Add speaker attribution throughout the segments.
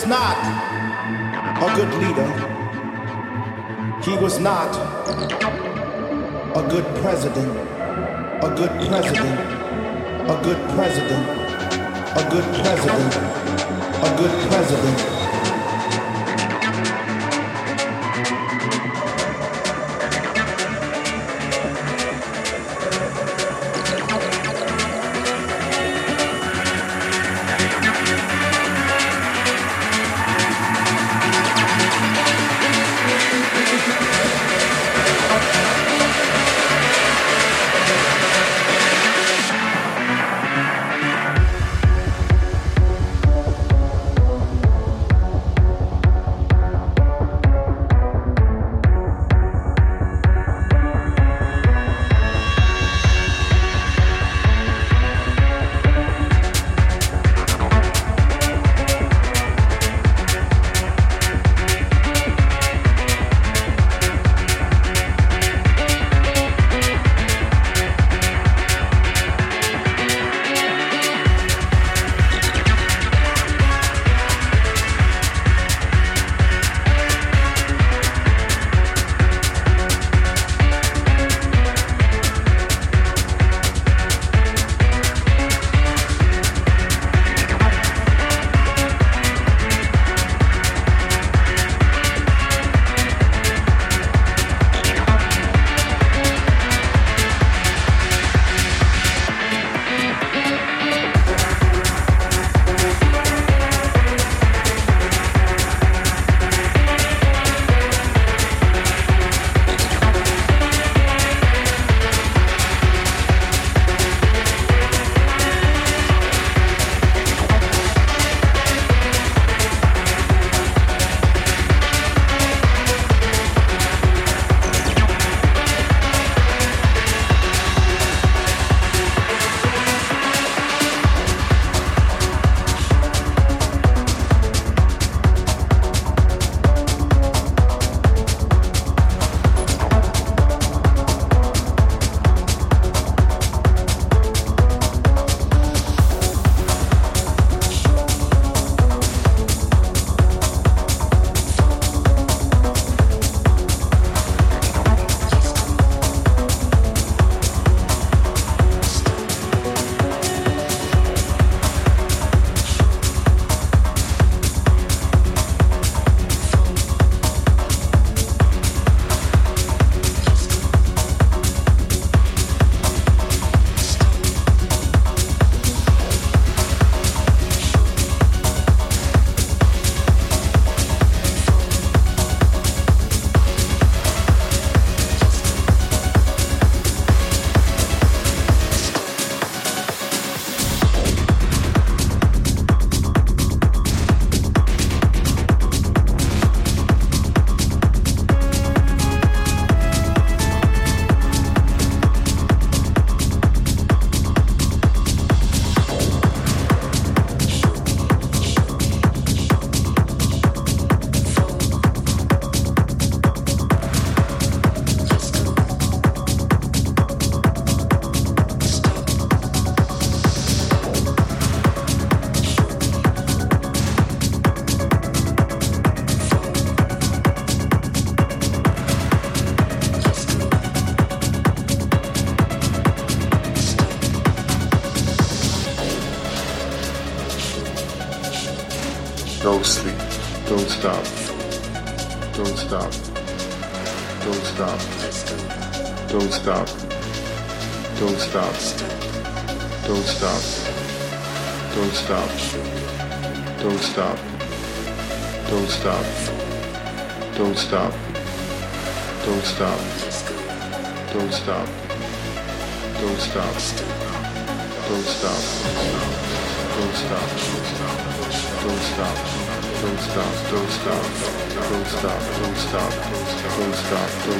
Speaker 1: was not a good leader. He was not a good president. A good president. A good president. A good president. A good president.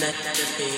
Speaker 2: Let that be.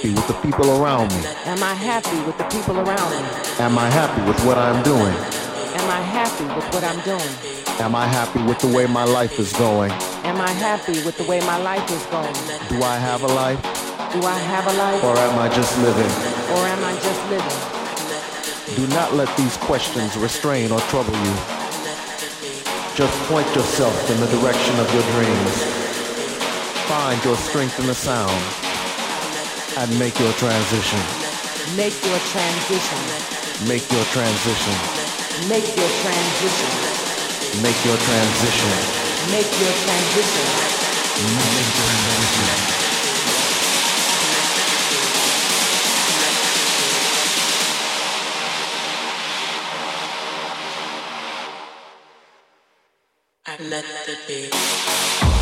Speaker 3: Happy with the people around me?
Speaker 4: Am I happy with the people around me?
Speaker 3: Am I happy with what I'm doing?
Speaker 4: Am I happy with what I'm doing?
Speaker 3: Am I happy with the way my life is going?
Speaker 4: Am I happy with the way my life is going?
Speaker 3: Do I have a life?
Speaker 4: Do I have a life?
Speaker 3: Or am I just living?
Speaker 4: Or am I just living?
Speaker 3: Do not let these questions restrain or trouble you. Just point yourself in the direction of your dreams find your strength in the sound and make your transition.
Speaker 4: Make your transition.
Speaker 3: Make your transition.
Speaker 4: Make your transition.
Speaker 3: Make your transition.
Speaker 4: Make your transition.
Speaker 3: Make your transition.
Speaker 4: Let the beat.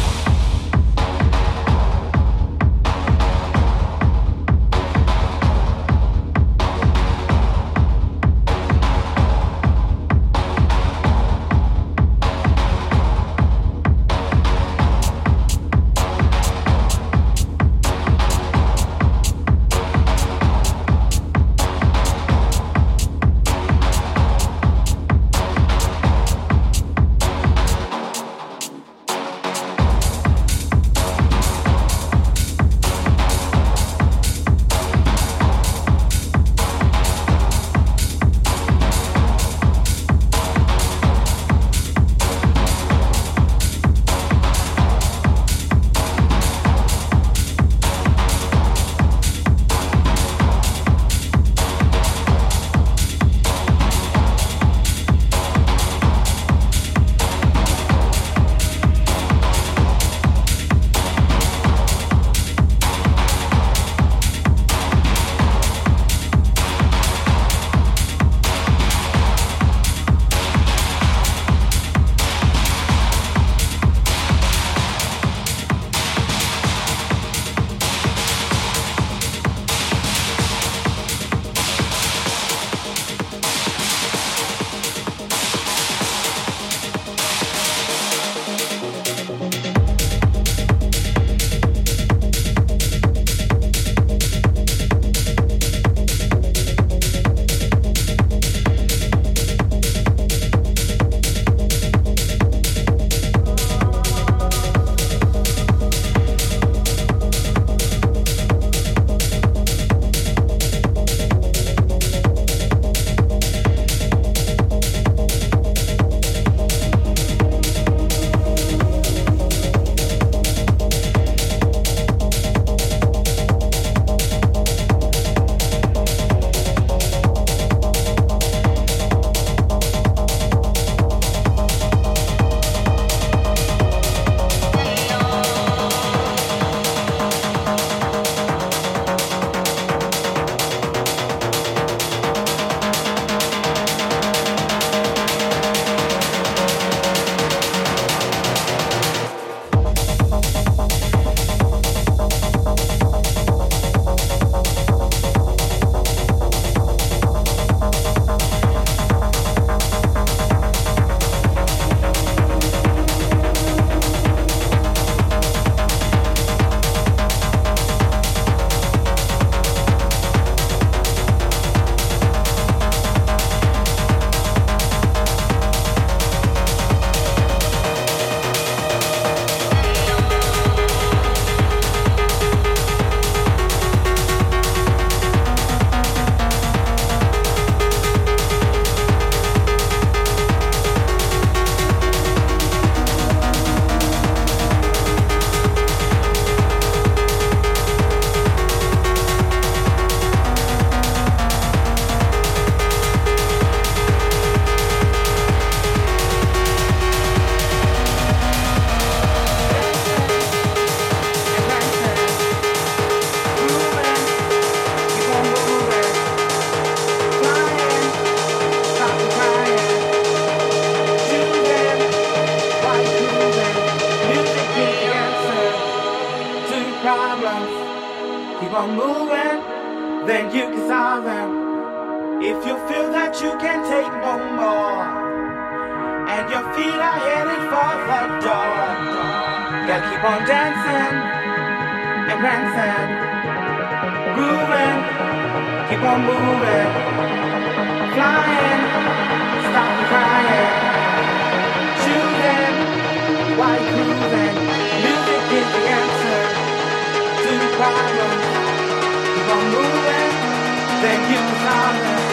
Speaker 5: Thank you,
Speaker 6: time.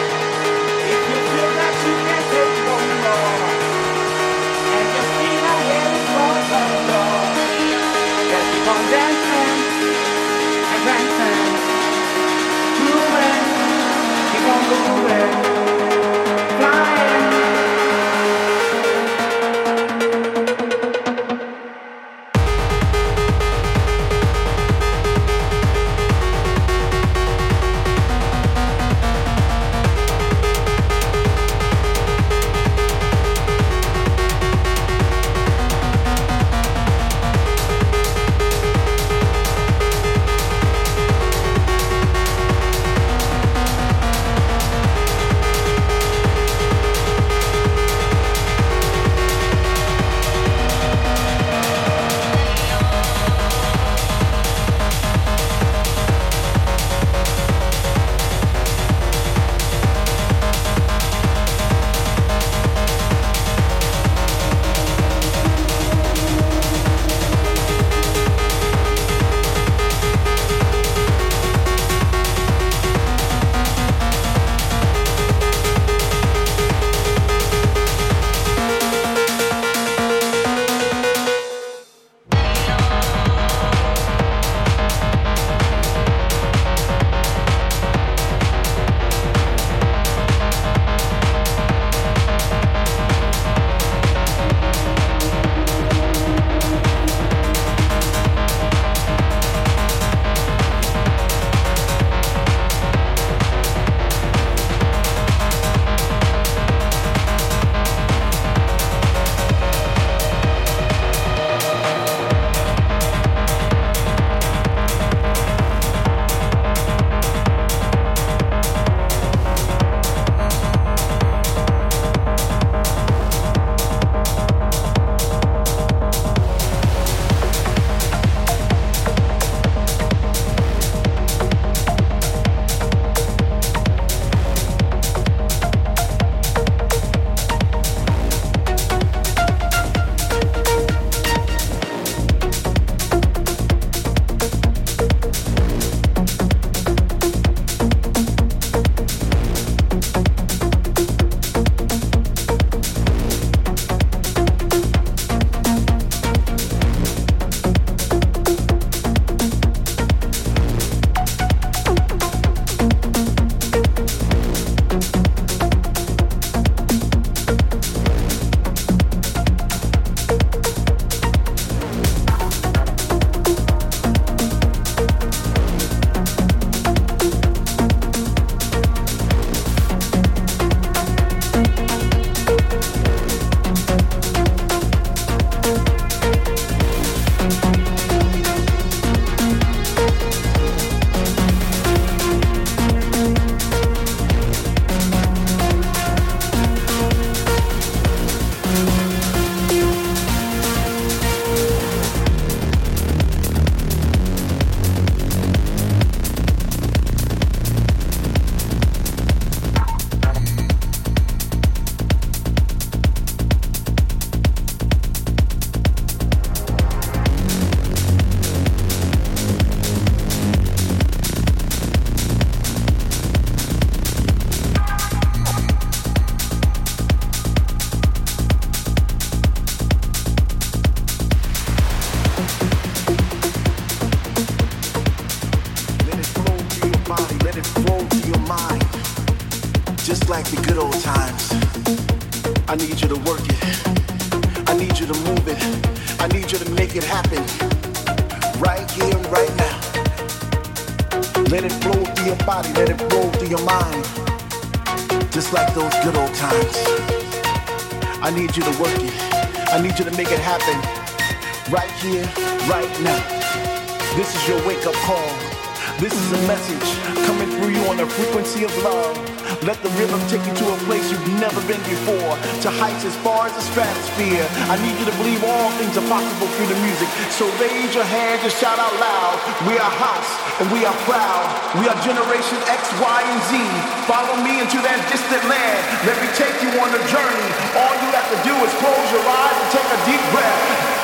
Speaker 6: times. I need you to work it. I need you to make it happen. Right here, right now. This is your wake up call. This is a message coming through you on the frequency of love. Let the rhythm take you to a place you've never been before, to heights as far as the stratosphere. I need you to believe all things are possible through the music. So raise your hands and shout out loud. We are house and we are proud. We are generation X, Y, and Z. Follow me into that distant land. Let me take you on a journey. All you have to do is close your eyes and take a deep breath.